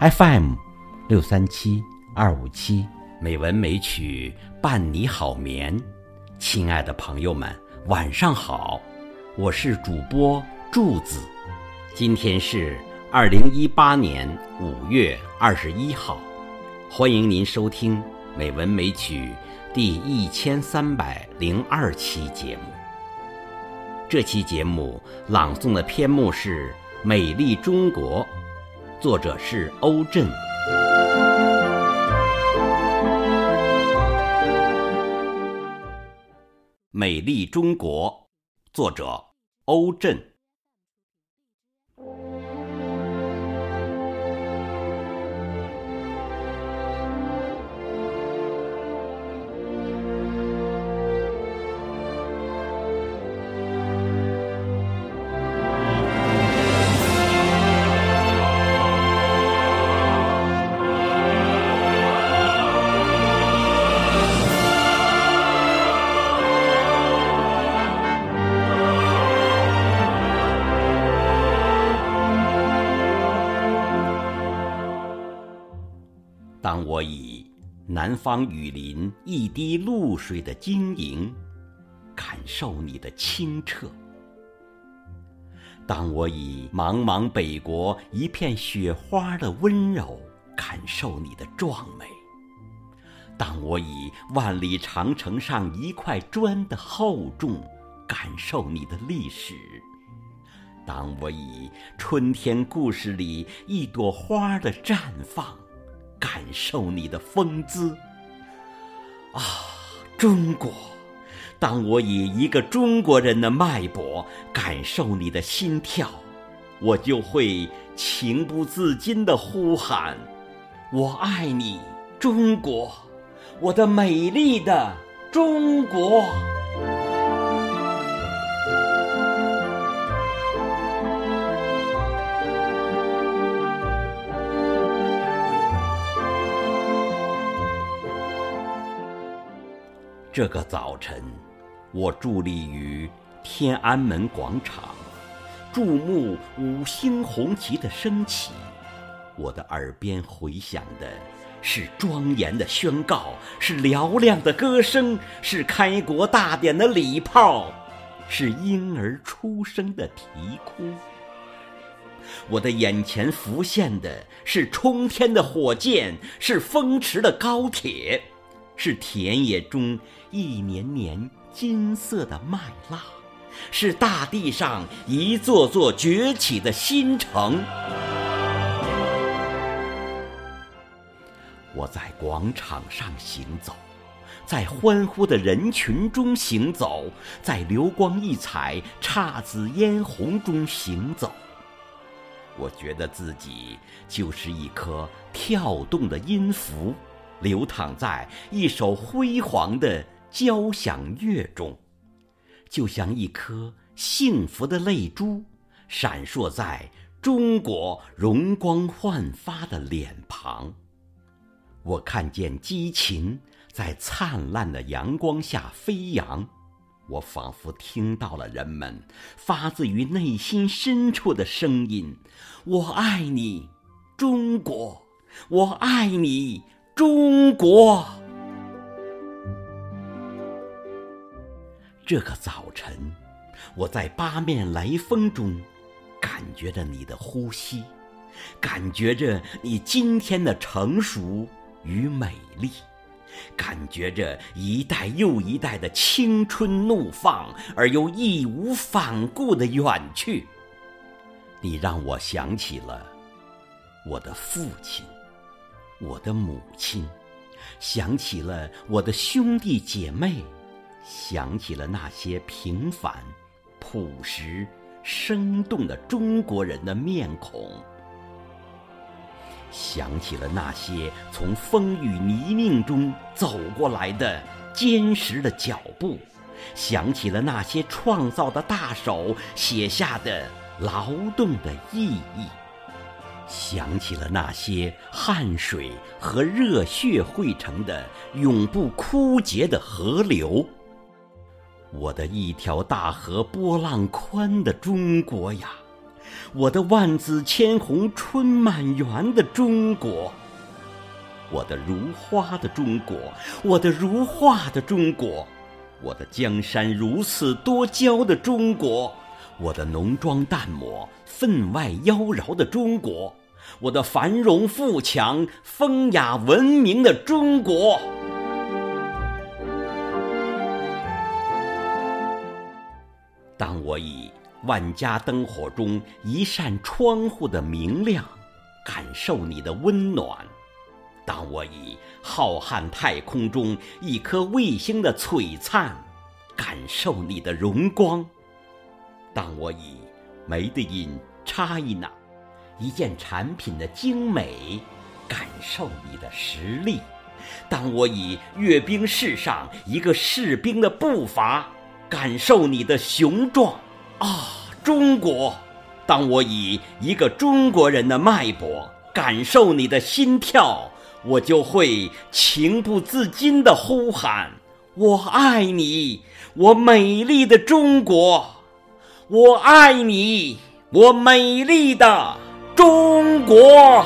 FM 六三七二五七，美文美曲伴你好眠。亲爱的朋友们，晚上好，我是主播柱子。今天是二零一八年五月二十一号，欢迎您收听《美文美曲》第一千三百零二期节目。这期节目朗诵的篇目是《美丽中国》。作者是欧震。美丽中国，作者欧震。当我以南方雨林一滴露水的晶莹，感受你的清澈；当我以茫茫北国一片雪花的温柔，感受你的壮美；当我以万里长城上一块砖的厚重，感受你的历史；当我以春天故事里一朵花的绽放，感受你的风姿，啊，中国！当我以一个中国人的脉搏感受你的心跳，我就会情不自禁地呼喊：“我爱你，中国！我的美丽的中国！”这个早晨，我伫立于天安门广场，注目五星红旗的升起。我的耳边回响的是庄严的宣告，是嘹亮的歌声，是开国大典的礼炮，是婴儿出生的啼哭。我的眼前浮现的是冲天的火箭，是风驰的高铁。是田野中一年年金色的麦浪，是大地上一座座崛起的新城。我在广场上行走，在欢呼的人群中行走，在流光溢彩、姹紫嫣红中行走。我觉得自己就是一颗跳动的音符。流淌在一首辉煌的交响乐中，就像一颗幸福的泪珠，闪烁在中国容光焕发的脸庞。我看见激情在灿烂的阳光下飞扬，我仿佛听到了人们发自于内心深处的声音：“我爱你，中国！我爱你！”中国，这个早晨，我在八面来风中，感觉着你的呼吸，感觉着你今天的成熟与美丽，感觉着一代又一代的青春怒放而又义无反顾的远去。你让我想起了我的父亲。我的母亲，想起了我的兄弟姐妹，想起了那些平凡、朴实、生动的中国人的面孔，想起了那些从风雨泥泞中走过来的坚实的脚步，想起了那些创造的大手写下的劳动的意义。想起了那些汗水和热血汇成的永不枯竭的河流，我的一条大河波浪宽的中国呀，我的万紫千红春满园的中国，我的如花的中国，我的如画的中国，我的江山如此多娇的中国，我的浓妆淡抹分外妖娆的中国，我的繁荣富强风雅文明的中国。当我以万家灯火中一扇窗户的明亮，感受你的温暖；当我以浩瀚太空中一颗卫星的璀璨，感受你的荣光；当我以 Made in China 一件产品的精美，感受你的实力；当我以阅兵式上一个士兵的步伐，感受你的雄壮。啊，中国！当我以一个中国人的脉搏感受你的心跳，我就会情不自禁地呼喊：“我爱你，我美丽的中国！我爱你，我美丽的中国！”